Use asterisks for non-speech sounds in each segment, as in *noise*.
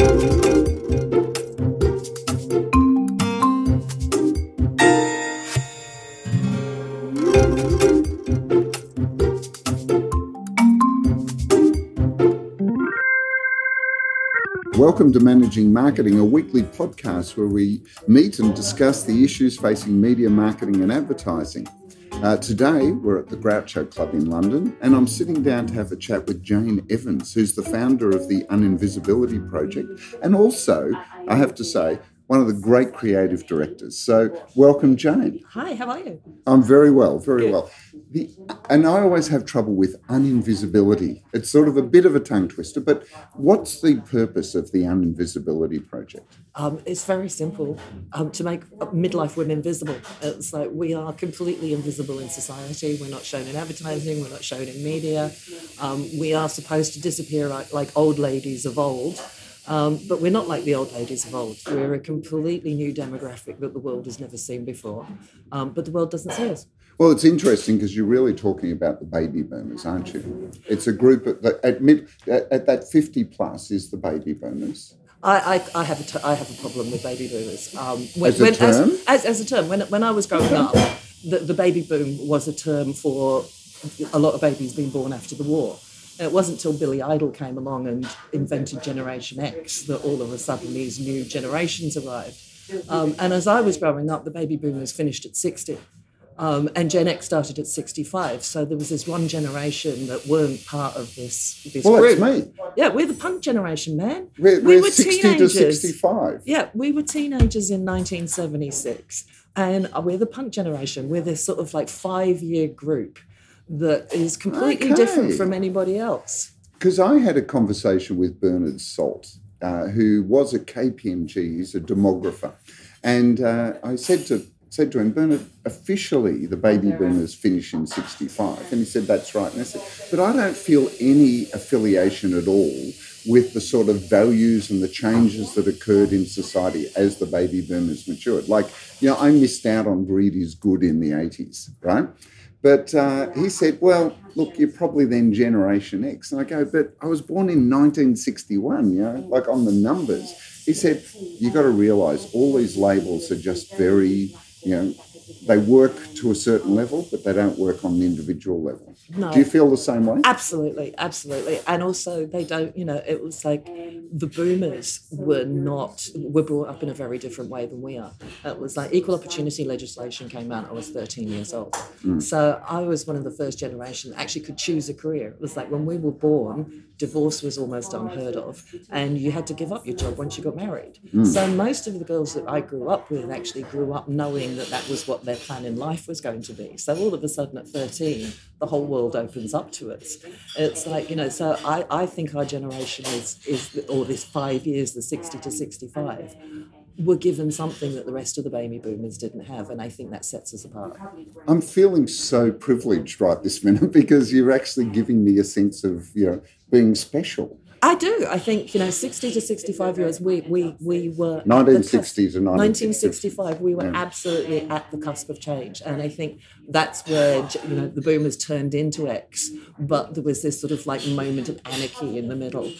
Welcome to Managing Marketing, a weekly podcast where we meet and discuss the issues facing media marketing and advertising. Uh, today, we're at the Groucho Club in London, and I'm sitting down to have a chat with Jane Evans, who's the founder of the Uninvisibility Project, and also, I have to say, one of the great creative directors. So, welcome, Jane. Hi, how are you? I'm very well, very Good. well. The, and I always have trouble with uninvisibility. It's sort of a bit of a tongue twister, but what's the purpose of the Uninvisibility Project? Um, it's very simple um, to make midlife women visible. It's like we are completely invisible in society. We're not shown in advertising, we're not shown in media. Um, we are supposed to disappear like, like old ladies of old. Um, but we're not like the old ladies of old. We're a completely new demographic that the world has never seen before. Um, but the world doesn't see us. Well, it's interesting because you're really talking about the baby boomers, aren't you? It's a group at, that at, mid, at, at that 50 plus is the baby boomers. I, I, I have a t- I have a problem with baby boomers. Um, when, As a when- term? As, as, as a term. When, when I was growing up, the, the baby boom was a term for a lot of babies being born after the war. And it wasn't until Billy Idol came along and invented Generation X that all of a sudden these new generations arrived. Um, and as I was growing up, the baby boomers finished at 60. Um, and Gen X started at 65. So there was this one generation that weren't part of this, this Well, group. that's me. Yeah, we're the punk generation, man. We're, we we're were 60 teenagers. to 65. Yeah, we were teenagers in 1976, and we're the punk generation. We're this sort of like five year group that is completely different from anybody else. Because I had a conversation with Bernard Salt, uh, who was at KPMG, he's a demographer. And uh, I said to said to him, Bernard, officially the baby boomers finish in 65. And he said, that's right. And I said, but I don't feel any affiliation at all with the sort of values and the changes that occurred in society as the baby boomers matured. Like, you know, I missed out on Greed is Good in the 80s, right? But uh, he said, well, look, you're probably then Generation X. And I go, but I was born in 1961, you know, like on the numbers. He said, You've got to realize all these labels are just very, you know, they work to a certain level, but they don't work on an individual level. No. Do you feel the same way? Absolutely, absolutely. And also, they don't, you know, it was like the boomers were not, were brought up in a very different way than we are. It was like equal opportunity legislation came out, I was 13 years old. Mm. So I was one of the first generation that actually could choose a career. It was like when we were born, divorce was almost unheard of, and you had to give up your job once you got married. Hmm. So most of the girls that I grew up with actually grew up knowing that that was what their plan in life was going to be. So all of a sudden at 13, the whole world opens up to us. It's like, you know, so I, I think our generation is, is, or this five years, the 60 to 65, were given something that the rest of the baby boomers didn't have. And I think that sets us apart. I'm feeling so privileged right this minute *laughs* because you're actually giving me a sense of, you know, being special. I do. I think, you know, 60 to 65 years, we, we, we were. at the 1960s and 1965, we were absolutely at the cusp of change, and I think that's where you know the boomers turned into X, but there was this sort of like moment of anarchy in the middle,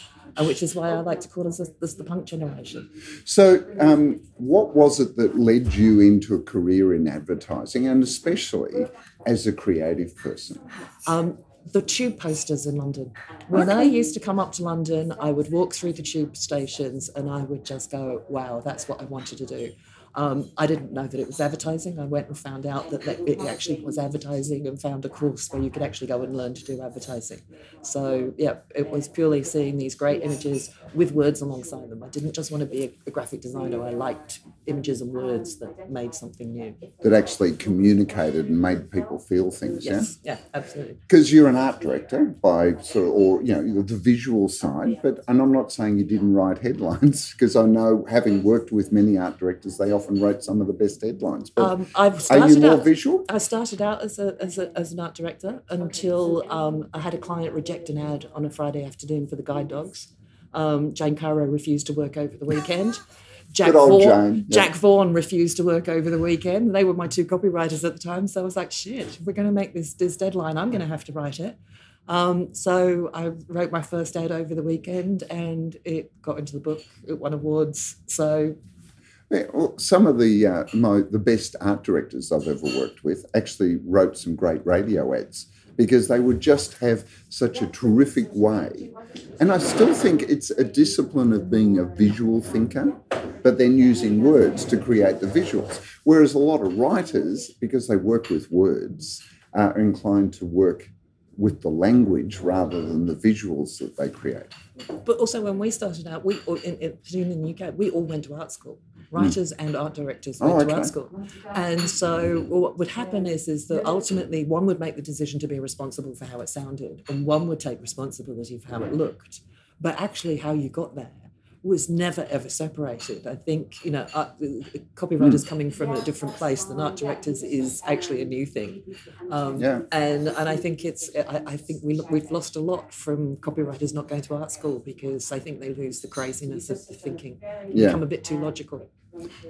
which is why I like to call us this, this the punk generation. So, um, what was it that led you into a career in advertising, and especially as a creative person? Um, the tube posters in London. When I used to come up to London, I would walk through the tube stations and I would just go, wow, that's what I wanted to do. Um, I didn't know that it was advertising. I went and found out that, that it actually was advertising and found a course where you could actually go and learn to do advertising. So, yeah, it was purely seeing these great images with words alongside them. I didn't just want to be a, a graphic designer, I liked images and words that made something new. That actually communicated and made people feel things, yeah? Yes, yeah, absolutely. Because you're an art director by sort of, or you know, the visual side. But and I'm not saying you didn't write headlines because I know, having worked with many art directors, they often wrote some of the best headlines. But Um, I've are you started more out, visual? I started out as, a, as, a, as an art director until um, I had a client reject an ad on a Friday afternoon for the guide dogs. Um, Jane Caro refused to work over the weekend. *laughs* Jack Good old Vaughan, Jane, yeah. Jack Vaughan refused to work over the weekend. They were my two copywriters at the time, so I was like, "Shit, if we're going to make this this deadline, I'm going to have to write it." Um, so I wrote my first ad over the weekend, and it got into the book. It won awards. So Yeah, well, some of the uh, my, the best art directors I've ever worked with actually wrote some great radio ads because they would just have such a terrific way. And I still think it's a discipline of being a visual thinker, but then using words to create the visuals. Whereas a lot of writers, because they work with words, are inclined to work with the language rather than the visuals that they create. But also, when we started out, we in, in, in the UK, we all went to art school. Mm. Writers and art directors oh, went Oh, to art school, and so what would happen is is that ultimately one would make the decision to be responsible for how it sounded, and one would take responsibility for how it looked. But actually, how you got there was never ever separated. I think you know, art, copywriters mm. coming from a different place than art directors is actually a new thing. Um, Yeah. and and I think it's I, I think we we've lost a lot from copywriters not going to art school because I think they lose the craziness of the thinking, Yeah. become a bit too logical.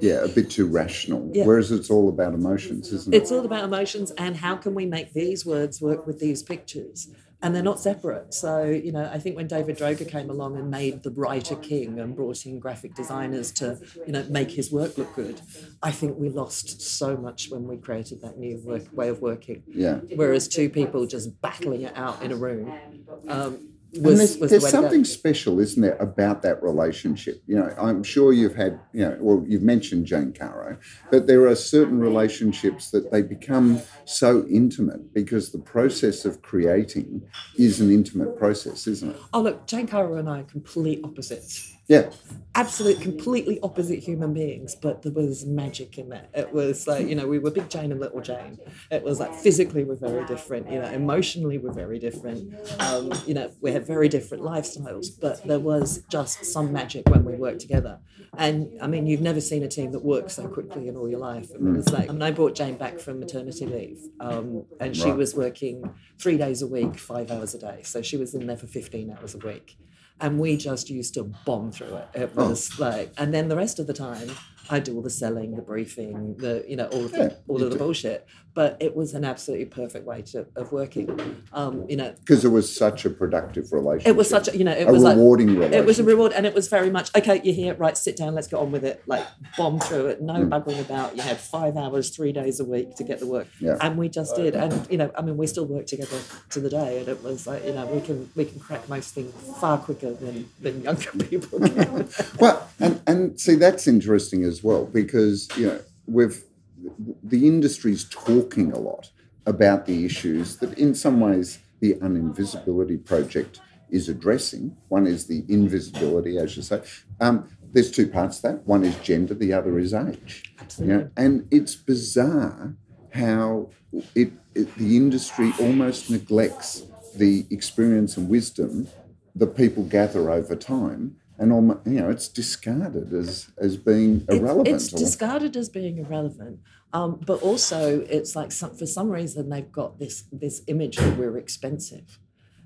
Yeah, a bit too rational. Yeah. Whereas it's all about emotions, isn't it? It's all about emotions and how can we make these words work with these pictures. And they're not separate. So, you know, I think when David Droga came along and made the writer king and brought in graphic designers to, you know, make his work look good, I think we lost so much when we created that new work, way of working. yeah. Whereas two people just battling it out in a room um, was, there's, was there's the way to go. something special, isn't there, about that relationship? You know, I'm sure you've had, you know, well, you've mentioned Jane Caro, but there are certain relationships that they become so intimate because the process of creating is an intimate process, isn't it? Oh, look, Jane Caro and I are complete opposites. Yeah, Absolute, completely opposite human beings, but there was magic in that. It was like, you know, we were Big Jane and Little Jane. It was like physically we're very different, you know, emotionally we're very different. Um, you know, we had very different lifestyles, but there was just some magic when we worked together. And I mean, you've never seen a team that works so quickly in all your life. It was like, I mean, I brought Jane back from maternity leave, um, and she Right. was working three days a week, five hours a day. So she was in there for 15 hours a week and we just used to bomb through it. It Oh. was like, and then the rest of the time, I do all the selling, the briefing, the you know all of the, Yeah, all of the do. bullshit. But it was an absolutely perfect way to of working. Um, you know, because it was such a productive relationship. it was such a you know it a was like rewarding relationship. it was a reward, and it was very much okay. You're here, right? Sit down. Let's get on with it. Like bomb through it. No Mm. buggering about. You had five hours, three days a week to get the work, Yeah. and we just did. And you know, I mean, we still work together to the day, and it was like you know, we can we can crack most things far quicker than than younger *laughs* people can. Well, and, and see, that's interesting as well because, you know, we've, the industry's talking a lot about the issues that in some ways the Uninvisibility Project is addressing. One is the invisibility, as you say. Um, there's two parts to that. One is gender, the other is age. Absolutely. You know, and it's bizarre how it, it the industry almost neglects the experience and wisdom that people gather over time, and almost, you know it's discarded as as being irrelevant. It's or- discarded as being irrelevant, um, but also it's like some, for some reason they've got this this image that we're expensive.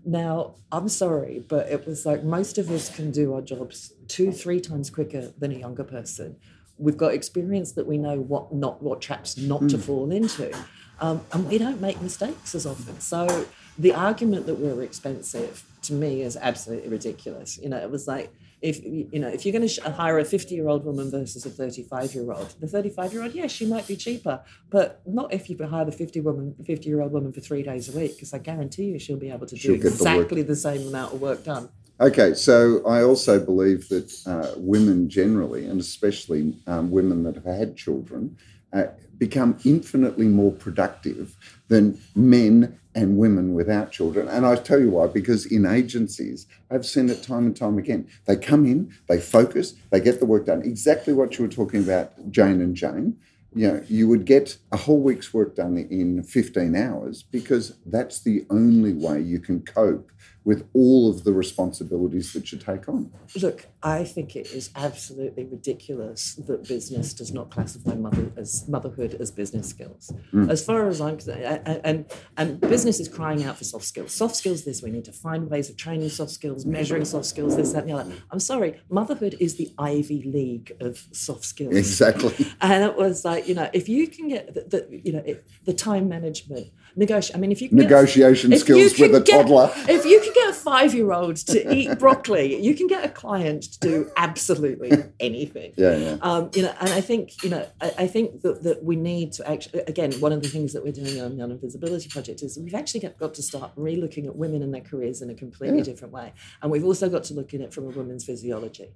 Now I'm sorry, but it was like most of us can do our jobs two, three times quicker than a younger person. We've got experience that we know what not what traps not to fall into, um, and we don't make mistakes as often. So the argument that we're expensive to me is absolutely ridiculous. You know, it was like if you know if you're going to hire a 50 year old woman versus a 35 year old the 35 year old yeah she might be cheaper but not if you hire the 50 woman 50 year old woman for three days a week because i guarantee you she'll be able to do get the exactly the, same amount of work done. Okay, so I also believe that uh, women generally, and especially um, women that have had children, uh, become infinitely more productive than men and women without children. And I tell you why, because in agencies, I've seen it time and time again. They come in, they focus, they get the work done. Exactly what you were talking about, Jane and Jane. You know, you would get a whole week's work done in 15 hours because that's the only way you can cope with all of the responsibilities that you take on? Look, I think it is absolutely ridiculous that business does not classify mother as motherhood as business skills. Mm. As far as I'm concerned, and, and business is crying out for soft skills. Soft skills. This we need to find ways of training soft skills, measuring soft skills. This, that, and the other. I'm sorry, motherhood is the Ivy League of soft skills. Exactly. *laughs* And it was like, you know, if you can get the, the you know, it, the time management, negotiate. I mean, if you can get- Negotiation you skills with a get- toddler. if you can get a five-year-old to eat broccoli, you can get a client to do absolutely anything. Yeah, yeah. Um, you know, and I think you know, I, I think that, that we need to actually, again, one of the things that we're doing on the Uninvisibility Project is we've actually got, got to start re-looking at women and their careers in a completely Yeah. different way, and we've also got to look at it from a woman's physiology.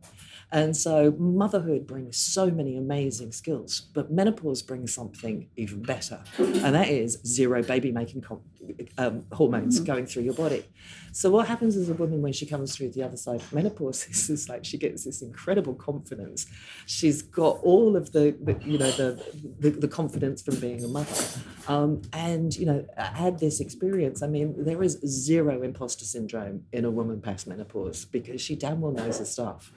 And so, motherhood brings so many amazing skills, but menopause brings something even better, and that is zero baby making com- um, hormones going through your body. So, what happens as a woman when she comes through the other side of menopause *laughs* is, is like she gets this incredible confidence. She's got all of the, the you know, the, the the confidence from being a mother, um, and you know, had this experience. I mean, there is zero imposter syndrome in a woman past menopause because she damn well knows her stuff.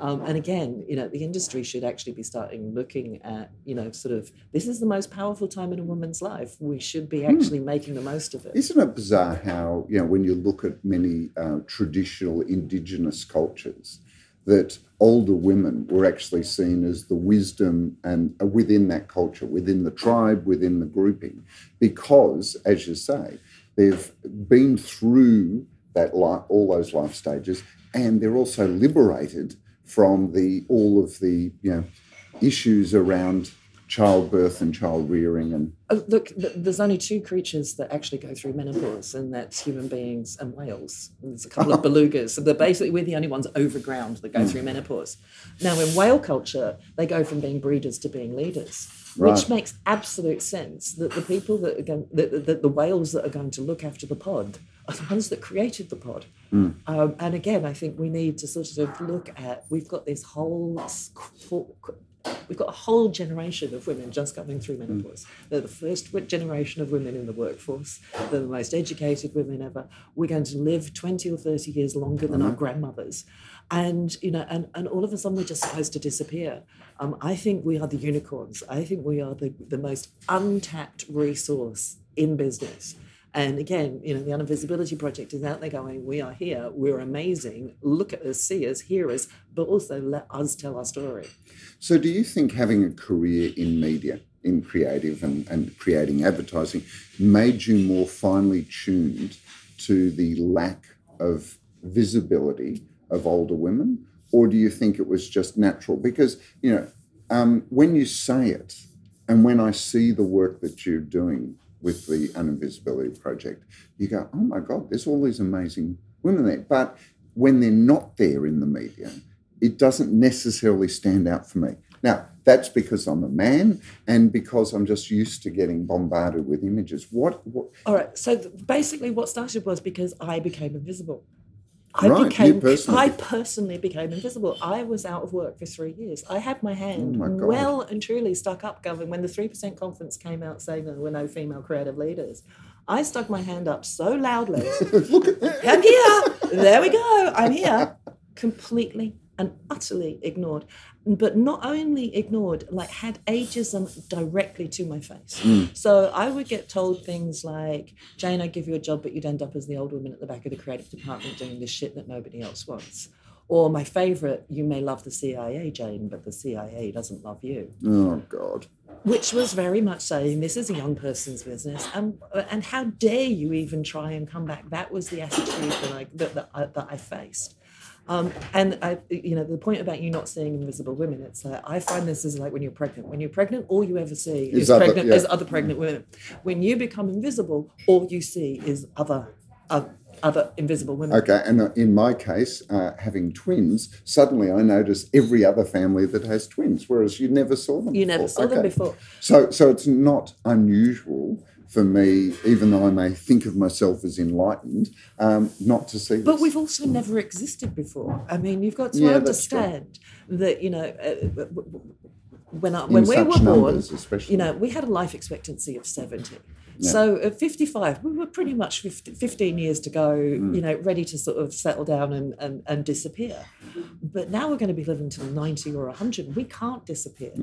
Um, and again, you know, the industry should actually be starting looking at, you know, sort of this is the most powerful time in a woman's life. We should be actually making the most of it. Isn't it bizarre how, you know, when you look at many uh, traditional indigenous cultures, that older women were actually seen as the wisdom and uh, within that culture, within the tribe, within the grouping, because, as you say, they've been through that life, all those life stages, and they're also liberated from the all of the you know issues around childbirth and child rearing and Uh, look, th- there's only two creatures that actually go through menopause, and that's human beings and whales. And there's a couple of *laughs* belugas. So they're basically we're the only ones overground that go through menopause. Now, in whale culture, they go from being breeders to being leaders, which makes absolute sense. That the people that are going, that, that the whales that are going to look after the pod are the ones that created the pod. Um, and again, I think we need to sort of look at. We've got this whole. S- qu- qu- We've got a whole generation of women just coming through menopause. They're the first generation of women in the workforce. They're the most educated women ever. We're going to live 20 or 30 years longer than our grandmothers. And, you know, and, and all of a sudden we're just supposed to disappear. Um, I think we are the unicorns. I think we are the, the most untapped resource in business. And again, you know, the Uninvisibility Project is out there going, we are here, we're amazing, look at us, see us, hear us, but also let us tell our story. So, do you think having a career in media, in creative and, and creating advertising, made you more finely tuned to the lack of visibility of older women? Or do you think it was just natural? Because, you know, um, when you say it and when I see the work that you're doing with the Uninvisibility Project, you go, oh my God, there's all these amazing women there. But when they're not there in the media, it doesn't necessarily stand out for me. Now, that's because I'm a man and because I'm just used to getting bombarded with images. What, what All right. So basically, what started was because I became invisible. I Right, you became. personally. I personally became invisible. I was out of work for three years. I had my hand Oh my well and truly stuck up, Govern. When the three percent conference came out saying there were no female creative leaders, I stuck my hand up so loudly. *laughs* look at that. I'm here. There we go. I'm here. Completely and utterly ignored. But not only ignored, like had ageism directly to my face. Hmm. So I would get told things like, Jane, I give you a job, but you'd end up as the old woman at the back of the creative department doing this shit that nobody else wants. Or my favorite, you may love the CIA, Jane, but the CIA doesn't love you Oh, God. which was very much saying this is a young person's business, and and how dare you even try and come back? That was the attitude that I that, that, I, that I faced. Um, and I, you know, the point about you not seeing invisible women, it's like I find this is like when you're pregnant. When you're pregnant, all you ever see Is is, other- pregnant yeah. is other pregnant women. When you become invisible, all you see is other uh, other invisible women. Okay, and uh, in my case, uh, having twins, suddenly I notice every other family that has twins, whereas you never saw them. You never before. saw them before. So, so it's not unusual for me, even though I may think of myself as enlightened, um, not to see. But this. we've also never existed before. I mean, you've got to Yeah, understand that you know uh, when I, when we were born, especially. you know, we had a life expectancy of seventy. So at 55, we were pretty much 50, 15 years to go, Mm. you know, ready to sort of settle down and, and, and disappear. But now we're going to be living till 90 or 100. We can't disappear.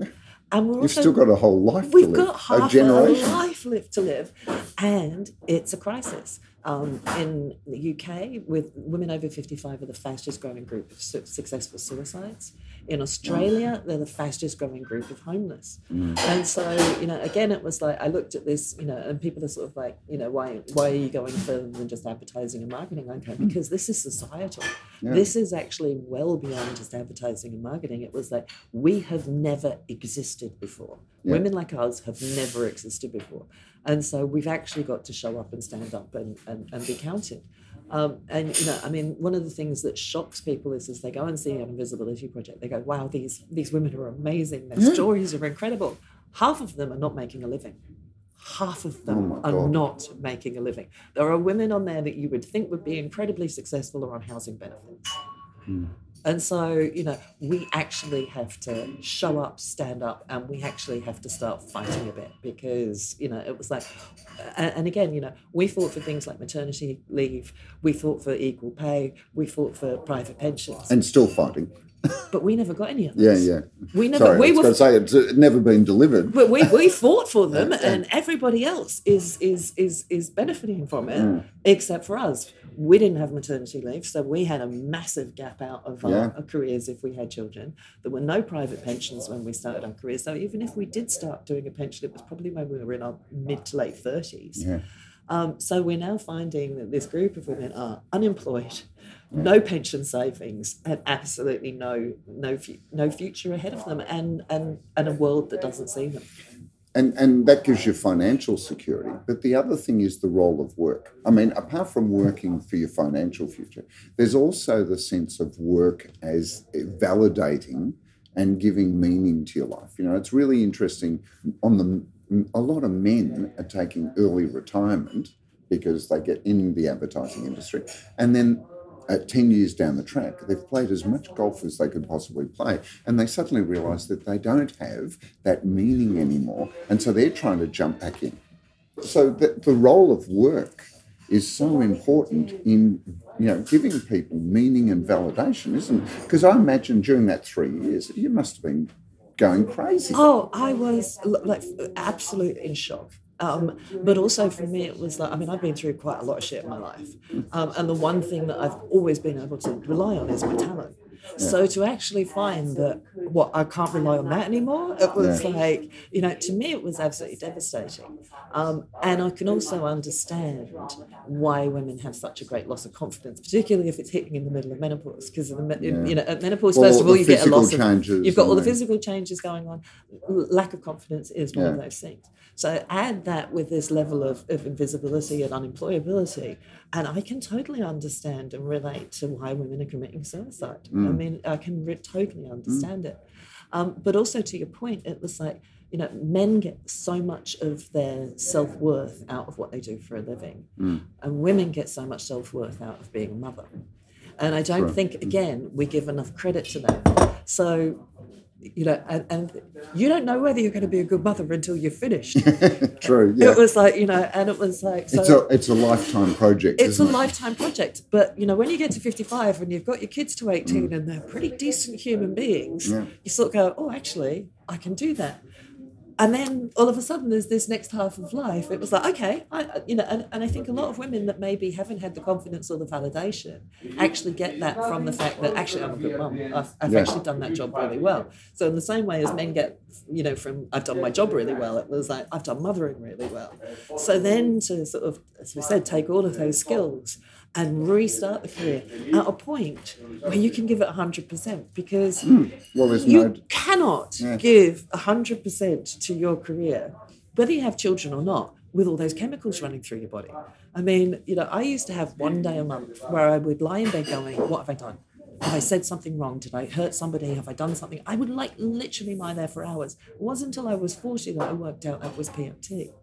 And we're You've also still got a whole life We've to live, got a half a, generation. life left to live, and it's a crisis. Um, in the UK, with women over 55 are the fastest growing group of su- successful suicides. In Australia, they're the fastest growing group of homeless. Mm. And so, you know, again, it was like I looked at this, you know, and people are sort of like, you know, why why are you going further than just advertising and marketing? Okay, hmm. because this is societal. This is actually well beyond just advertising and marketing. It was like we have never existed before. Women like us have never existed before. And so we've actually got to show up and stand up and, and, and be counted. Um, and you know, I mean, one of the things that shocks people is as they go and see an invisibility project, they go, "Wow, these these women are amazing. Their stories are incredible." Half of them are not making a living. Half of them Oh are God. not making a living. There are women on there that you would think would be incredibly successful or on housing benefits. And so, you know, we actually have to show up, stand up, and we actually have to start fighting a bit because, you know, it was like, and, again, you know, we fought for things like maternity leave, we fought for equal pay, we fought for private pensions, and still fighting. But we never got any of this. Yeah, yeah. We never, Sorry, we I was were going to say it's uh, never been delivered. but we, we fought for them and everybody else is is is is benefiting from it Mm. except for us we didn't have maternity leave so we had a massive gap out of our, Yeah. our careers if we had children there were no private pensions when we started our careers so even if we did start doing a pension it was probably when we were in our mid to late 30s Yeah. um, so we're now finding that this group of women are unemployed, no pension savings, and absolutely no no no future ahead of them, and and and a world that doesn't see them. And, and that gives you financial security. But the other thing is the role of work. I mean, apart from working for your financial future, there's also the sense of work as validating and giving meaning to your life. You know, it's really interesting. On the a lot of men are taking early retirement because they get in the advertising industry, and then at 10 years down the track, they've played as much golf as they could possibly play, and they suddenly realise that they don't have that meaning anymore, and so they're trying to jump back in. So the, the role of work is so important in you know giving people meaning and validation, isn't it? Because I imagine during that three years, you must have been going crazy. Oh, I was like absolute in shock. Um, but also for me, it was like I mean, I've been through quite a lot of shit in my life, um, and the one thing that I've always been able to rely on is my talent. So to actually find that what I can't rely on that anymore, it was Yeah. like you know, to me, it was absolutely devastating. Um, and I can also understand why women have such a great loss of confidence, particularly if it's hitting in the middle of menopause. Because you know, at menopause, Well, first of all, you get a loss of changes you've got all the physical changes going on. Lack of confidence is one of those things. So add that with this level of, of invisibility and unemployability, and I can totally understand and relate to why women are committing suicide. I mm. mean, I can re- totally mm. understand it. Um, but also to your point, it was like, you know, men get so much of their self worth out of what they do for a living, mm. and women get so much self worth out of being a mother. And I don't think, again, we give enough credit to that. So, you know, and, and you don't know whether you're going to be a good mother until you're finished. *laughs* True. Yeah. It was like, you know, and it was like, so it's a it's a lifetime project. it's a it? lifetime project. But, you know, when you get to 55 and you've got your kids to 18 mm. and they're pretty decent human beings, Yeah. you sort of go, oh, actually, I can do that. And then all of a sudden, there's this next half of life. It was like, okay, I, you know, and, and I think a lot of women that maybe haven't had the confidence or the validation actually get that from the fact that actually I'm a good mum. I've, I've Yeah. actually done that job really well. So in the same way as men get, you know, from I've done my job really well, it was like I've done mothering really well. So then to sort of, as we said, take all of those skills and restart the career at a point where you can give it 100% because hmm. Well, you no. cannot Yeah. give 100% to your career, whether you have children or not, with all those chemicals running through your body. I mean, you know, I used to have one day a month where I would lie in bed going, What have I done? Have I said something wrong? Did I hurt somebody? Have I done something? I would like literally lie there for hours. It wasn't until I was 40 that I worked out that was PMT.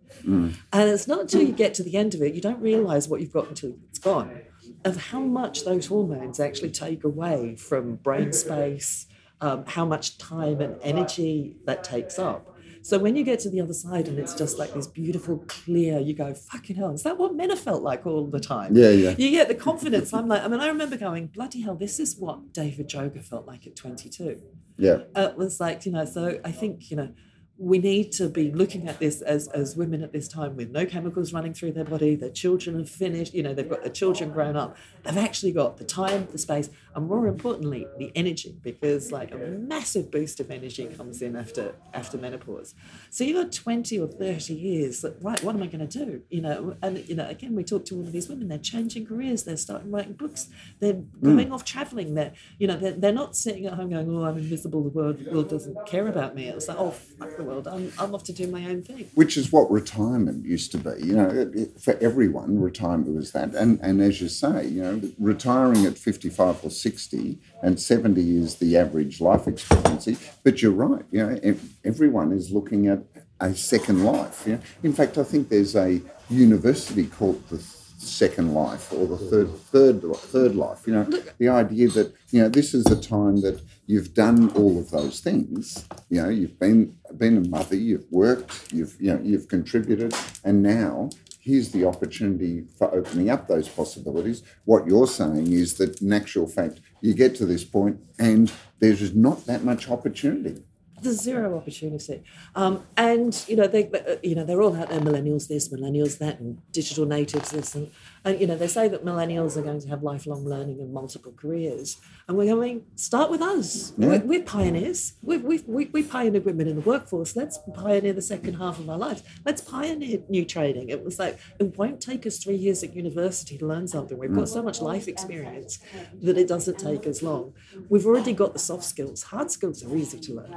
And it's not until you get to the end of it, you don't realize what you've got until it's gone, of how much those hormones actually take away from brain space, um, how much time and energy that takes up. So when you get to the other side and it's just like this beautiful, clear, you go, fucking hell, is that what men have felt like all the time? Yeah, yeah. You get the confidence. I'm like, I mean, I remember going, bloody hell, this is what David Droga felt like at 22. Yeah. It was like, you know, so I think, you know, we need to be looking at this as, as women at this time with no chemicals running through their body, their children have finished, you know, they've got their children grown up. They've actually got the time, the space, and more importantly, the energy, because like a massive boost of energy comes in after after menopause. So you've got 20 or 30 years, like, right, what am I going to do? You know, and you know, again, we talk to all of these women, they're changing careers, they're starting writing books, they're hmm. going off traveling, they're, you know, they're, they're not sitting at home going, oh, I'm invisible, the world, the world doesn't care about me. It's like, oh, fuck the world, I'm, I'm off to do my own thing. Which is what retirement used to be. You know, it, it, for everyone, retirement was that. And and as you say, you know, retiring at 55 or 60 and 70 is the average life expectancy. But you're right. You know, everyone is looking at a second life. You know? In fact, I think there's a university called the second life or the third third third life you know the idea that you know this is the time that you've done all of those things you know you've been been a mother you've worked you've you know you've contributed and now here's the opportunity for opening up those possibilities what you're saying is that in actual fact you get to this point and there's just not that much opportunity There's zero opportunity, um, and you know they, uh, you know they're all out there. Millennials this, millennials that, and digital natives this, and, and you know they say that millennials are going to have lifelong learning and multiple careers, and we're going start with us. Yeah. We're, we're pioneers. We we we we pioneered women in the workforce. Let's pioneer the second half of our lives. Let's pioneer new training. It was like it won't take us three years at university to learn something. We've got mm. so much life experience that it doesn't take as long. We've already got the soft skills. Hard skills are easy to learn.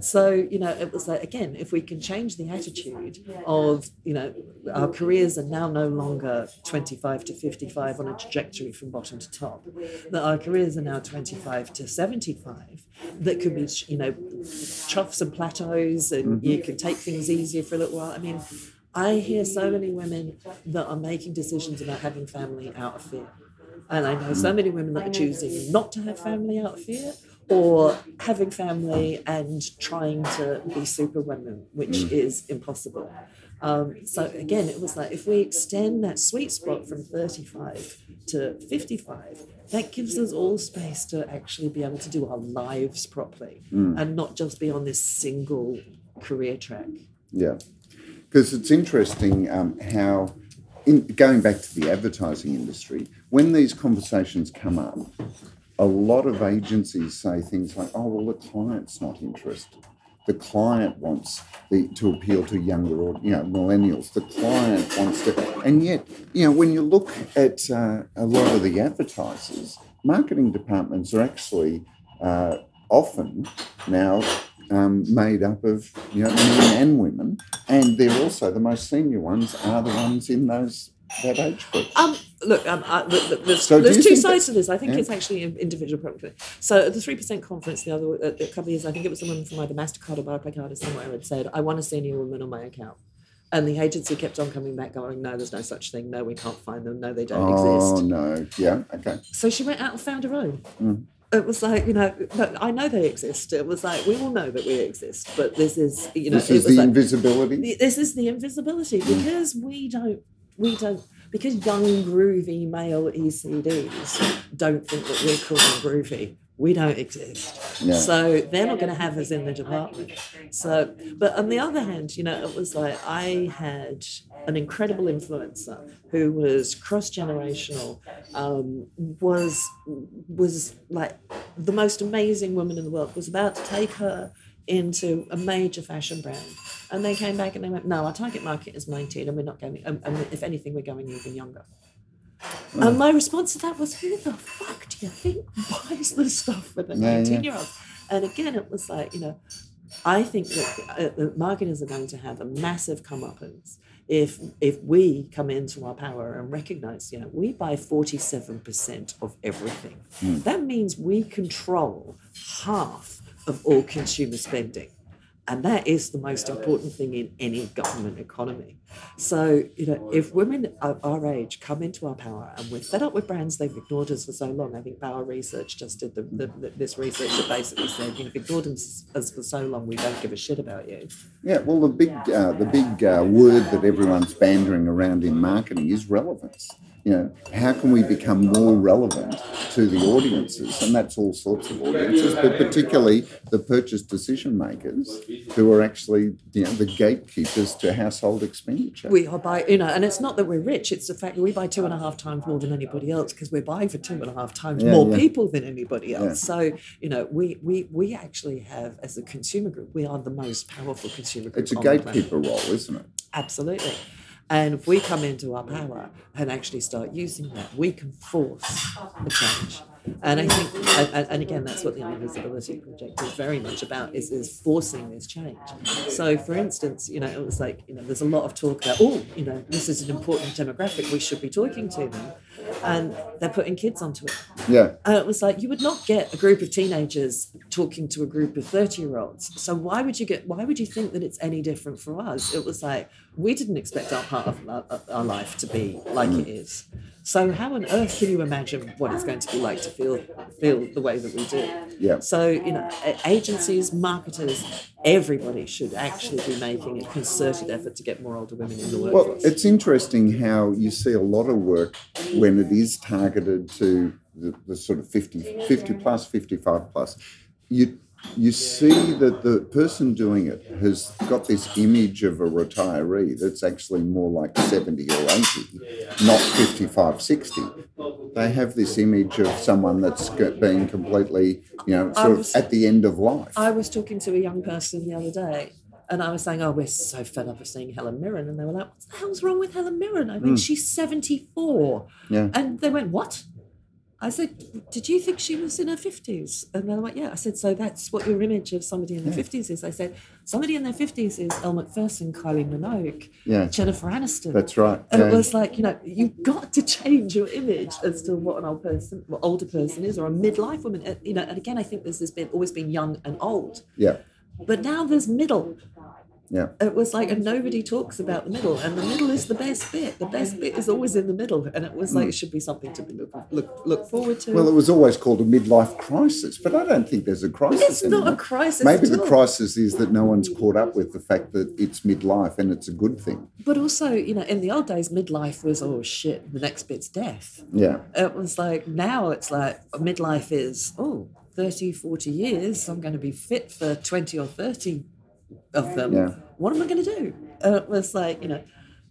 So, you know, it was like, again, if we can change the attitude of, you know, our careers are now no longer 25 to 55 on a trajectory from bottom to top, that our careers are now 25 to 75, that could be, you know, troughs and plateaus and mm-hmm. you can take things easier for a little while. I mean, I hear so many women that are making decisions about having family out of fear. And I know so mm. many women that are choosing not to have family out of fear or having family and trying to be super women, which is impossible. Um, so again, it was like if we extend that sweet spot from 35 to 55, that gives us all space to actually be able to do our lives properly and not just be on this single career track. Yeah, because it's interesting um, how, in, going back to the advertising industry, when these conversations come up, a lot of agencies say things like, "Oh, well, the client's not interested. The client wants the, to appeal to younger you know millennials. The client wants to." And yet, you know, when you look at uh, a lot of the advertisers, marketing departments are actually uh, often now um, made up of you know men and women, and they're also the most senior ones are the ones in those that age. Um, look, um, uh, th- th- there's, So there's two sides that- to this. I think Yeah. it's actually an individual problem. So at the three percent conference the other uh, a couple of years, I think it was someone from either Mastercard or Barclaycard or somewhere had said, "I want to see a senior woman on my account." And the agency kept on coming back, going, "No, there's no such thing. No, we can't find them. No, they don't Oh exist." no, yeah, okay. So she went out and found her own. Mm. It was like, you know, no, I know they exist. It was like, we all know that we exist, but this is, you know, This is the like, invisibility. this is the invisibility because we don't we don't because young groovy male ECDs don't think that we're cool and groovy. We don't exist. Yeah. So they're not going to have us in the department. So, but on the other hand, you know, it was like I had an incredible influencer who was cross generational, um, was was like the most amazing woman in the world. Was about to take her into a major fashion brand, and they came back and they went, "No, our target market is 19, and we're not going. And, and if anything, we're going even younger." And my response to that was, "Who the fuck do you think buys this stuff for the Yeah, yeah. 19 year olds?" And again, it was like, you know, I think that uh, the marketers are going to have a massive comeuppance if if we come into our power and recognize, you know, we buy 47% of everything. That means we control half of all consumer spending. And that is the most important thing in any government economy. So, you know, if women of our age come into our power and we're fed up with brands they've ignored us for so long, I think Bauer Research just did the, the, this research that basically said, you know, if you've ignored us for so long, we don't give a shit about you. Yeah, well, the big, uh, the big uh, word that everyone's bandering around in marketing is relevance you know, how can we become more relevant to the audiences? And that's all sorts of audiences, but particularly the purchase decision makers who are actually, you know, the gatekeepers to household expenditure. We are by, you know, and it's not that we're rich, it's the fact that we buy two and a half times more than anybody else because we're buying for two and a half times yeah, more yeah. people than anybody else. Yeah. So, you know, we, we, we actually have, as a consumer group, we are the most powerful consumer group. It's a gatekeeper role, isn't it? Absolutely. And if we come into our power and actually start using that, we can force a change. And I think, and, and again, that's what the Invisibility Project is very much about, is, is forcing this change. So, for instance, you know, it was like, you know, there's a lot of talk about, oh, you know, this is an important demographic, we should be talking to them. And they're putting kids onto it. Yeah. And it was like, you would not get a group of teenagers talking to a group of 30 year olds. So why would you get, why would you think that it's any different for us? It was like, we didn't expect our part of our, our life to be like mm. it is. So how on earth can you imagine what it's going to be like to feel feel the way that we do? Yeah. So you know, agencies, marketers, everybody should actually be making a concerted effort to get more older women in the workforce. Well, it's interesting how you see a lot of work when it is targeted to the, the sort of 50, 50 plus, 55 plus. You you see that the person doing it has got this image of a retiree that's actually more like 70 or 80, not 55, 60. They have this image of someone that's being completely, you know, sort was, of at the end of life. I was talking to a young person the other day and I was saying, oh, we're so fed up of seeing Helen Mirren. And they were like, what the hell's wrong with Helen Mirren? I mean, mm. she's 74. Yeah. And they went, what? I said, Did you think she was in her 50s? And they're like, Yeah. I said, So that's what your image of somebody in their yeah. 50s is. I said, Somebody in their 50s is Elle Macpherson, Kylie Minogue, yeah. Jennifer Aniston. That's right. And yeah. it was like, you know, you've got to change your image as to what an old person, what older person is, or a midlife woman. You know, and again, I think this has been always been young and old. Yeah. But now there's middle. Yeah. It was like, and nobody talks about the middle, and the middle is the best bit. The best bit is always in the middle, and it was like hmm. it should be something to look look, look forward to. Well, it was always called a midlife crisis, but I don't think there's a crisis. It's anymore. not a crisis. Maybe the all. crisis is that no one's caught up with the fact that it's midlife and it's a good thing. But also, you know, in the old days, midlife was oh shit, the next bit's death. Yeah. It was like now it's like midlife is oh 30, 40 years. I'm going to be fit for 20 or 30 of them. Yeah. What am I going to do? And it was like, you know,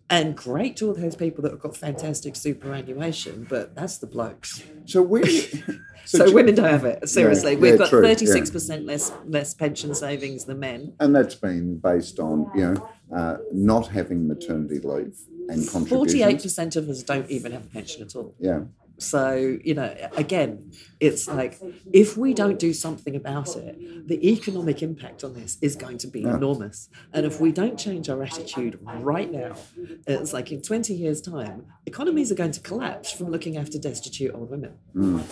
and great to all those people that have got fantastic superannuation, but that's the blokes. So we. *laughs* *laughs* So, so women don't have it. Seriously, yeah, we've yeah, got thirty six percent less less pension savings than men, and that's been based on you know uh, not having maternity leave and contributions. Forty eight percent of us don't even have a pension at all. Yeah, so, you know, again, it's like if we don't do something about it, the economic impact on this is going to be yeah. enormous. And if we don't change our attitude right now, it's like in 20 years' time, economies are going to collapse from looking after destitute old women. Mm.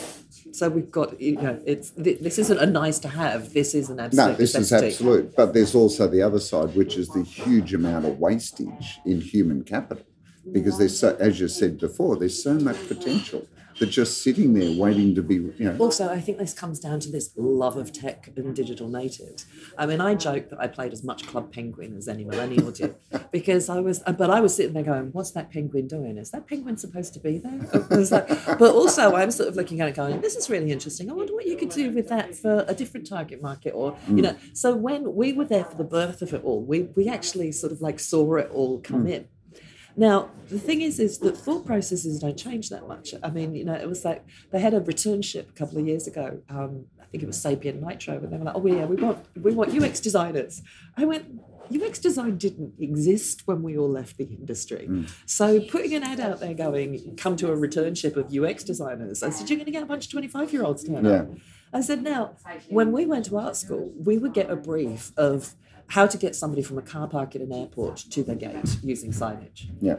So we've got, you know, it's this isn't a nice to have. This is an absolute. No, this necessity. is absolute. But there's also the other side, which is the huge amount of wastage in human capital because there's so, as you said before, there's so much potential that just sitting there waiting to be, you know. Also, I think this comes down to this love of tech and digital natives. I mean, I joke that I played as much Club Penguin as any millennial did because I was, but I was sitting there going, "What's that penguin doing? Is that penguin supposed to be there?" Like, but also, I'm sort of looking at it going, "This is really interesting. I wonder what you could do with that for a different target market, or mm. you know." So when we were there for the birth of it all, we we actually sort of like saw it all come mm. in. Now, the thing is, is that thought processes don't change that much. I mean, you know, it was like they had a return ship a couple of years ago. Um, I think it was SapientNitro, and they were like, "Oh yeah, we want we want UX designers." I went, UX design didn't exist when we all left the industry. Mm. So putting an ad out there going, come to a return ship of UX designers, I said, you're going to get a bunch of 25 year olds turn yeah. I said, now, when we went to art school, we would get a brief of how to get somebody from a car park at an airport to their gate using signage. Yeah.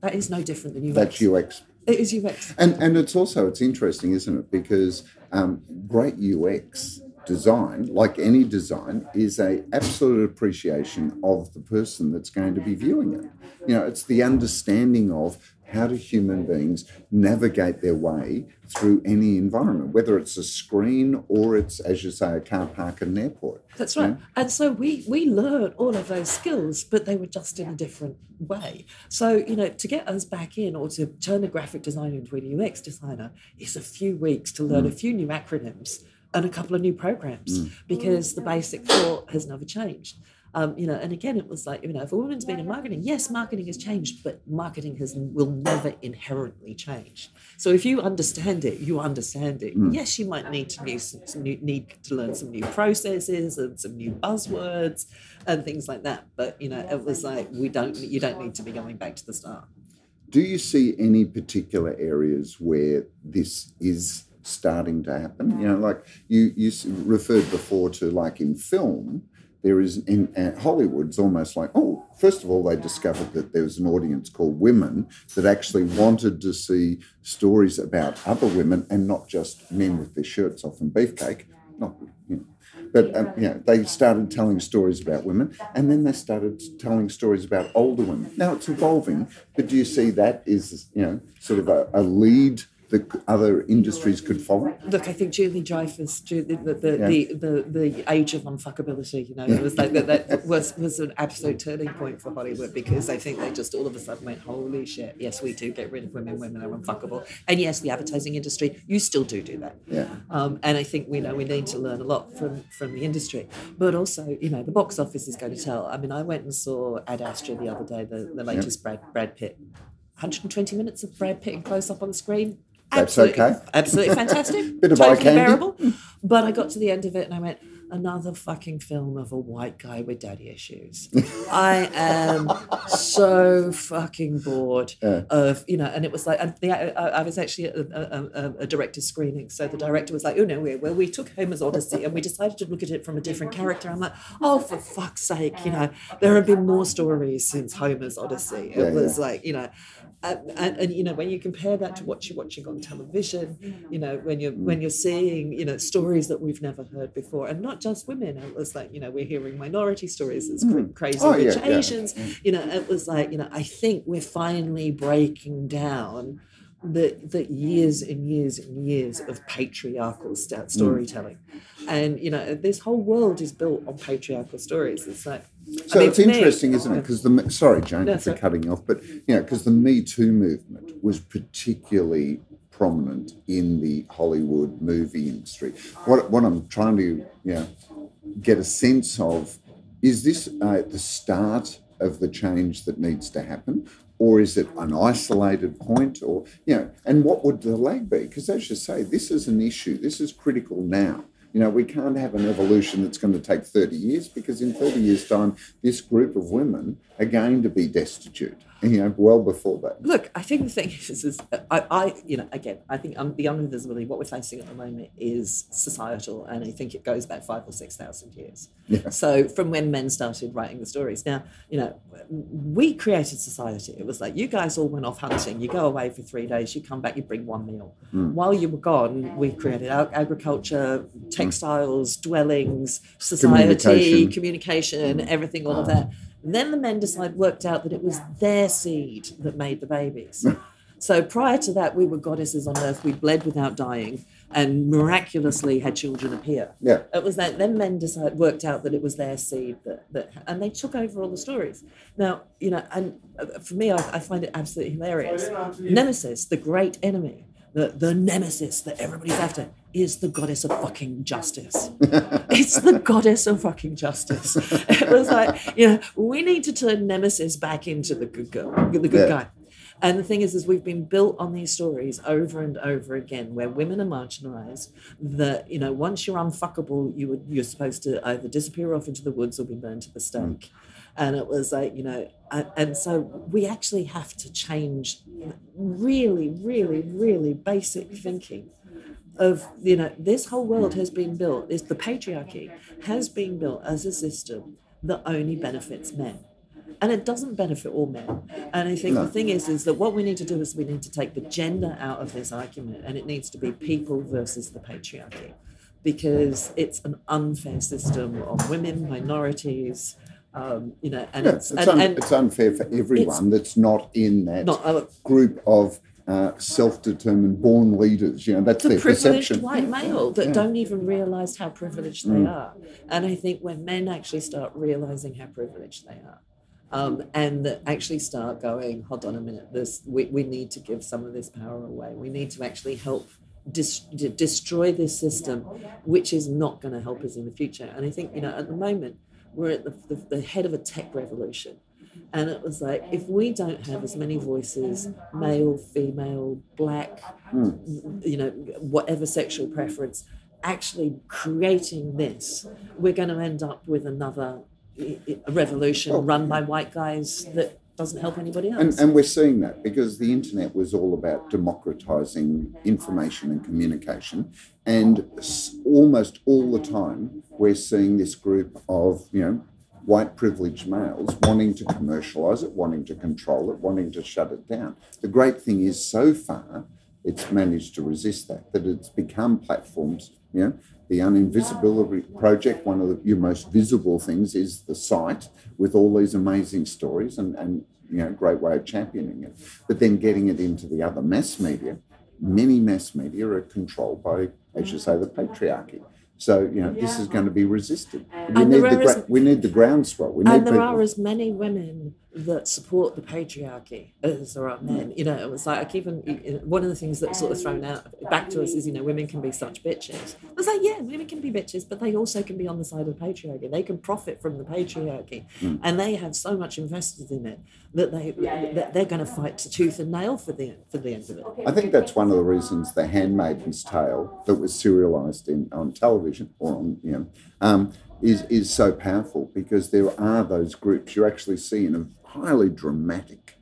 That is no different than UX. That's UX. It is UX. And and it's also it's interesting, isn't it? Because um, great UX design, like any design, is a absolute appreciation of the person that's going to be viewing it. You know, it's the understanding of how do human beings navigate their way through any environment, whether it's a screen or it's, as you say, a car park at an airport. That's right. And so we we learn all of those skills, but they were just in a different way. So, you know, to get us back in or to turn a graphic designer into a UX designer is a few weeks to learn a mm. few new acronyms and a couple of new programs mm. because the basic thought has never changed. Um, you know, and again, it was like, you know, if a woman's been in marketing, yes, marketing has changed, but marketing has will never inherently change. So if you understand it, you understand it. Yes, you might need to new, need to learn some new processes and some new buzzwords and things like that. But you know, it was like we don't, you don't need to be going back to the start. Do you see any particular areas where this is starting to happen? You know, like you you referred before to like in film, there is in uh, Hollywood's almost like oh, first of all they discovered that there was an audience called women that actually wanted to see stories about other women and not just men with their shirts off and beefcake. Not you know. But um, you know, they started telling stories about women, and then they started telling stories about older women. Now it's evolving, but do you see that is you know sort of a, a lead that other industries could follow? Look, I think Julie Dreyfus, the the, the, Yeah. the, the the age of unfuckability, you know, it was like that, that *laughs* was was an absolute turning point for Hollywood because I think they just all of a sudden went, holy shit, yes, we do get rid of women, women are unfuckable, and yes, the advertising industry, you still do do that. Yeah. Um, and I think we know we need to learn a lot from from the industry, but also, you know, the box office is going to tell. I mean, I went and saw Ad Astra the other day, the, the latest Brad Brad Pitt, 120 minutes of Brad Pitt in close up on the screen. That's Absolutely- okay. Absolutely fantastic. *laughs* Bit of eye candy. bearable. But I got to the end of it and I went, another fucking film of a white guy with daddy issues. *laughs* I am so fucking bored of, you know, and it was like, and the, I, I was actually at a, a, a, director's screening. So the director was like, oh no, we, well, we took Homer's Odyssey and we decided to look at it from a different character. I'm like, oh, for fuck's sake, you know, there have been more stories since Homer's Odyssey. It Yeah, was like, you know, and, and, and you know when you compare that to what you're watching on television you know when you're when you're seeing you know stories that we've never heard before and not just women. It was like you know we're hearing minority stories it's mm-hmm. cra- crazy Oh, rich yeah, yeah. asians mm-hmm. you know it was like you know i think we're finally breaking down the, the years and years and years of patriarchal st- mm. storytelling. And you know this whole world is built on patriarchal stories. It's like So I mean, it's for me- interesting, isn't it? Because the sorry, Jane, No, for sorry. cutting off, but you know, because the Me Too movement was particularly prominent in the Hollywood movie industry. What what I'm trying to you know get a sense of is this uh, the start of the change that needs to happen, or is it an isolated point, or you know, and what would the lag be? Because as you say, this is an issue. This is critical now. You know, we can't have an evolution that's going to take 30 years because in 30 years' time, this group of women are going to be destitute, you know, well before that. Look, I think the thing is, is I, I, you know, again, I think um, the invisibility, what we're facing at the moment is societal, and I think it goes back five or six thousand years. Yeah. So from when men started writing the stories. Now, you know, we created society. It was like you guys all went off hunting. You go away for three days. You come back. You bring one meal. While you were gone, we created ag- agriculture, textiles, dwellings, society, Communication. communication, everything, all of that. And then the men decided, worked out that it was their seed that made the babies. *laughs* so prior to that, we were goddesses on earth. We bled without dying and miraculously had children appear. Yeah. It was that then men decided worked out that it was their seed that, that and they took over all the stories. Now, you know, and uh, for me, I, I find it absolutely hilarious. Nemesis, the great enemy, the, the nemesis that everybody's after, is the goddess of fucking justice. *laughs* it's the goddess of fucking justice. It was like, you know, we need to turn Nemesis back into the good girl, the good Yeah. guy. And the thing is, is we've been built on these stories over and over again, where women are marginalised. That you know, once you're unfuckable, you would you're supposed to either disappear off into the woods or be burned to the stake. And it was like you know, and, so we actually have to change really, really, really basic thinking of you know this whole world has been built is the patriarchy has been built as a system that only benefits men and it doesn't benefit all men and i think No. the thing is is that what we need to do is we need to take the gender out of this argument and it needs to be people versus the patriarchy because it's an unfair system on women, minorities. Um, you know, and Yeah, it's, it's, and, un- and it's unfair for everyone that's not in that not uh, group of uh, self-determined born leaders. You know, that's the their privileged perception. white male that Yeah. don't even realize how privileged they are. And I think when men actually start realizing how privileged they are, um, and that actually start going, hold on a minute, this we, we need to give some of this power away. We need to actually help dis- destroy this system, which is not going to help us in the future. And I think you know at the moment we're at the, the, the head of a tech revolution. And it was like, if we don't have as many voices, male, female, black, hmm. you know, whatever sexual preference, actually creating this, we're going to end up with another i- i- a revolution oh. run by white guys that doesn't help anybody else. And, and we're seeing that because the internet was all about democratizing information and communication. And almost all the time, we're seeing this group of, you know, white privileged males wanting to commercialize it, wanting to control it, wanting to shut it down. The great thing is, so far, it's managed to resist that, that it's become platforms, know. The Uninvisibility Project, one of the, your most visible things is the site with all these amazing stories and, and you know, great way of championing it. But then getting it into the other mass media, many mass media are controlled by, as you say, the patriarchy. So, you know, this is going to be resisted. We And need, the, gra- we need the groundswell. We need and there people. are as many women that support the patriarchy as there are men. You know, it was like I keep on, one of the things that's sort of thrown out back to us is, you know, women can be such bitches. I was like, yeah, women can be bitches, but they also can be on the side of the patriarchy. They can profit from the patriarchy, and they have so much invested in it that they that they're going to fight to tooth and nail for the for the end of it. I think that's one of the reasons The Handmaid's Tale, that was serialised in on television or on you know, um, is is so powerful because there are those groups you actually see in a highly dramatic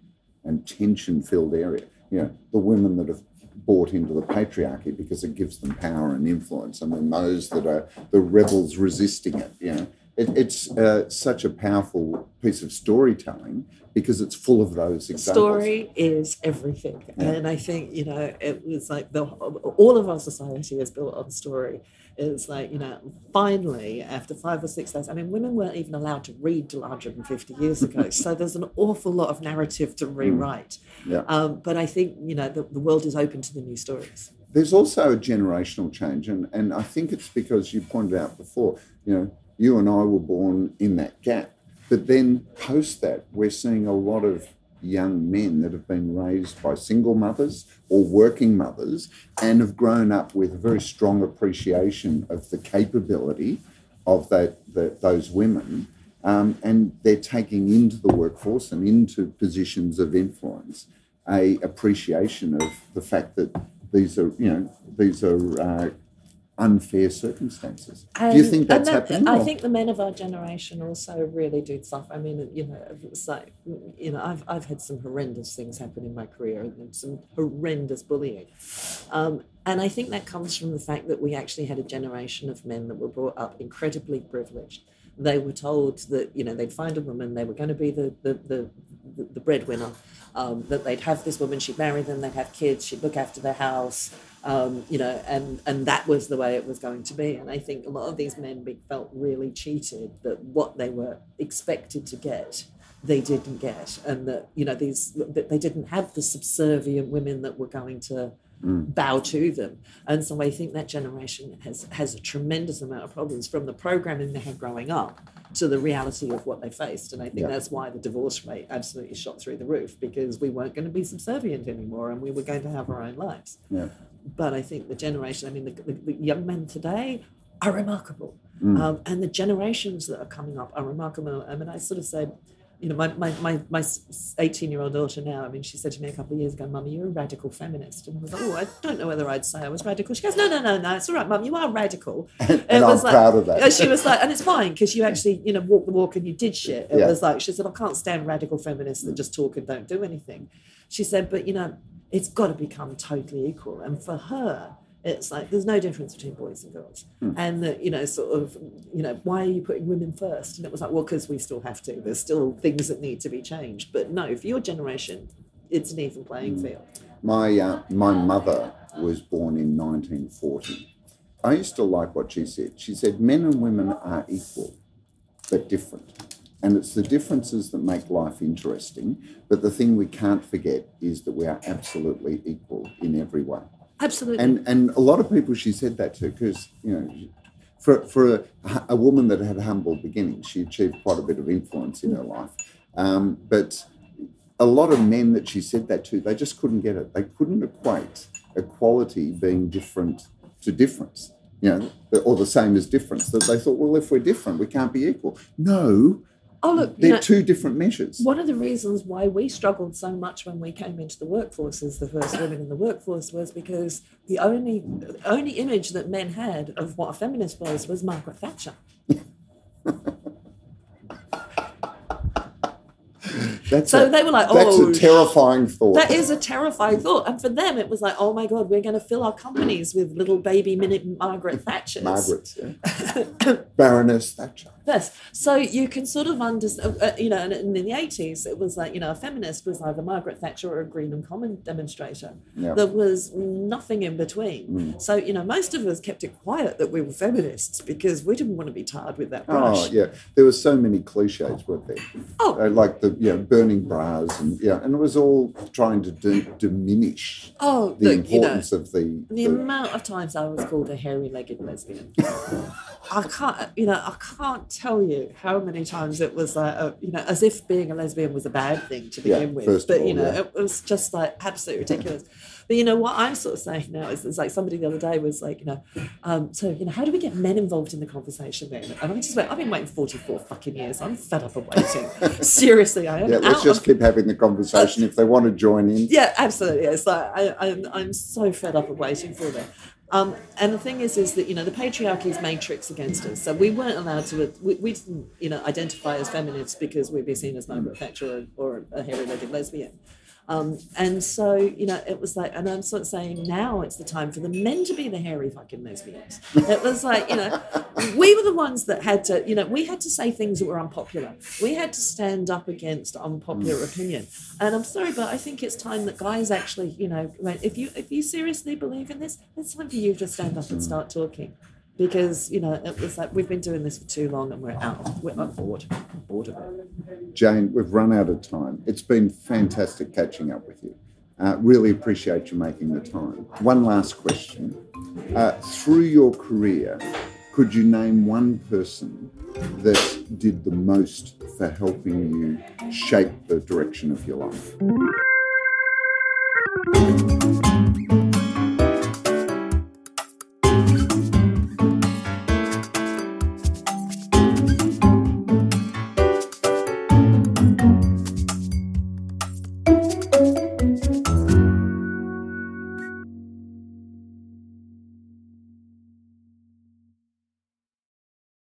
and tension-filled area. You know, the women that have bought into the patriarchy because it gives them power and influence, and then those that are the rebels resisting it. You know, it, it's uh, such a powerful piece of storytelling because it's full of those examples. story is everything and i think you know it was like the all of our society is built on story it's like you know finally after five or six days i mean women weren't even allowed to read till 150 years ago *laughs* so there's an awful lot of narrative to rewrite Yeah. um, but i think you know the, the world is open to the new stories There's also a generational change, and, and I think it's because you pointed out before, you know, you and I were born in that gap. But then post that, we're seeing a lot of young men that have been raised by single mothers or working mothers and have grown up with a very strong appreciation of the capability of that, those women. Um, and they're taking into the workforce and into positions of influence a appreciation of the fact that these are, you know, these are uh, unfair circumstances. do you think that's that- happening? I or- think the men of our generation also really do suffer. I mean, you know, it's like, you know, I've, I've had some horrendous things happen in my career and some horrendous bullying. Um, and I think that comes from the fact that we actually had a generation of men that were brought up incredibly privileged. They were told that, you know, they'd find a woman, they were going to be the, the, the, the, the breadwinner, um, that they'd have this woman, she'd marry them, they'd have kids, she'd look after their house, um, you know, and and that was the way it was going to be. And I think a lot of these men felt really cheated that what they were expected to get, they didn't get, and that you know these that they didn't have the subservient women that were going to bow to them. And so I think that generation has has a tremendous amount of problems from the programming they had growing up to the reality of what they faced. And I think Yeah. that's why the divorce rate absolutely shot through the roof because we weren't going to be subservient anymore and we were going to have our own lives yeah. But I think the generation, I mean, the, the, the young men today are remarkable. Mm. Um, and the generations that are coming up are remarkable. I mean, I sort of say, you know, my, my, my, my 18 year old daughter now, I mean, she said to me a couple of years ago, Mummy, you're a radical feminist. And I was like, oh, I don't know whether I'd say I was radical. She goes, no, no, no, no, it's all right, Mum, you are radical. *laughs* And It I'm was like- proud of that. she was like, and it's fine because you actually, you know, walk the walk and you did shit. It Yeah. was like, she said, I can't stand radical feminists that just talk and don't do anything. She said, but you know, it's got to become totally equal. And for her, it's like there's no difference between boys and girls. And that, you know, sort of, you know, why are you putting women first? And it was like, well, because we still have to. There's still things that need to be changed. But no, for your generation, it's an even playing field. My uh, my mother was born in 1940, I used to like what she said. She said, men and women are equal, but different. And it's the differences that make life interesting. But the thing we can't forget is that we are absolutely equal in every way. Absolutely. And and a lot of people she said that to because you know for for a, a, woman that had humble beginnings, she achieved quite a bit of influence in her life. Um, but a lot of men that she said that to, they just couldn't get it. They couldn't equate equality being different to difference, you know, or the same as difference. That they thought, well, if we're different, we can't be equal. No, Oh, look, they're you know, two different measures. one of the reasons why we struggled so much when we came into the workforce as the first women in the workforce was because the only the only image that men had of what a feminist was was Margaret Thatcher. *laughs* That's So a, they were like, "Oh, that's "Oh, a terrifying thought. That is a terrifying thought. And for them, it was like, oh my God, we're going to fill our companies with little baby minute Margaret *laughs* Thatchers. Margaret's, yeah. *laughs* Baroness Thatcher. Yes. So you can sort of understand, uh, you know, and in the 80s, it was like, you know, a feminist was either Margaret Thatcher or a Greenham Common demonstrator. Yeah. There was nothing in between. Mm. So, you know, most of us kept it quiet that we were feminists because we didn't want to be tarred with that brush. Oh yeah, there were so many cliches, weren't there? Oh. Uh, like the you know burning bras and yeah, and it was all trying to diminish Oh, the look, you know, importance of the, The amount of times I was called a hairy-legged lesbian, I can't, you know, I can't tell you how many times it was like, uh, you know, as if being a lesbian was a bad thing to Yeah, begin with. first of but you know, yeah. it was just like absolutely ridiculous. But you know what I'm sort of saying now is, is like somebody the other day was like, you know, um, so you know, how do we get men involved in the conversation then? And I just went, I've been waiting 44 fucking years. I'm fed up of waiting. *laughs* Seriously, I am. yeah. Let's just of- keep having the conversation if they want to join in. yeah, absolutely. It's like I, I'm, I'm so fed up of waiting for them. Um, and the thing is, is that you know the patriarchy's made tricks against us. So we weren't allowed to. We, we didn't, you know, identify as feminists because we'd be seen as Margaret Thatcher or, or a hairy-legged lesbian. Um, and so, you know, it was like, and I'm sort of saying now it's the time for the men to be the hairy fucking lesbians. It was like, you know, *laughs* we were the ones that had to, you know, we had to say things that were unpopular. We had to stand up against unpopular opinion. And I'm sorry, but I think it's time that guys actually, you know, if you if you seriously believe in this, it's time for you to stand up and start talking. Because, you know, it was like we've been doing this for too long and we're out. We're I'm bored. I'm bored of it. Jane, we've run out of time. It's been fantastic catching up with you. Uh, really appreciate you making the time. One last question. Uh, through your career, could you name one person that did the most for helping you shape the direction of your life?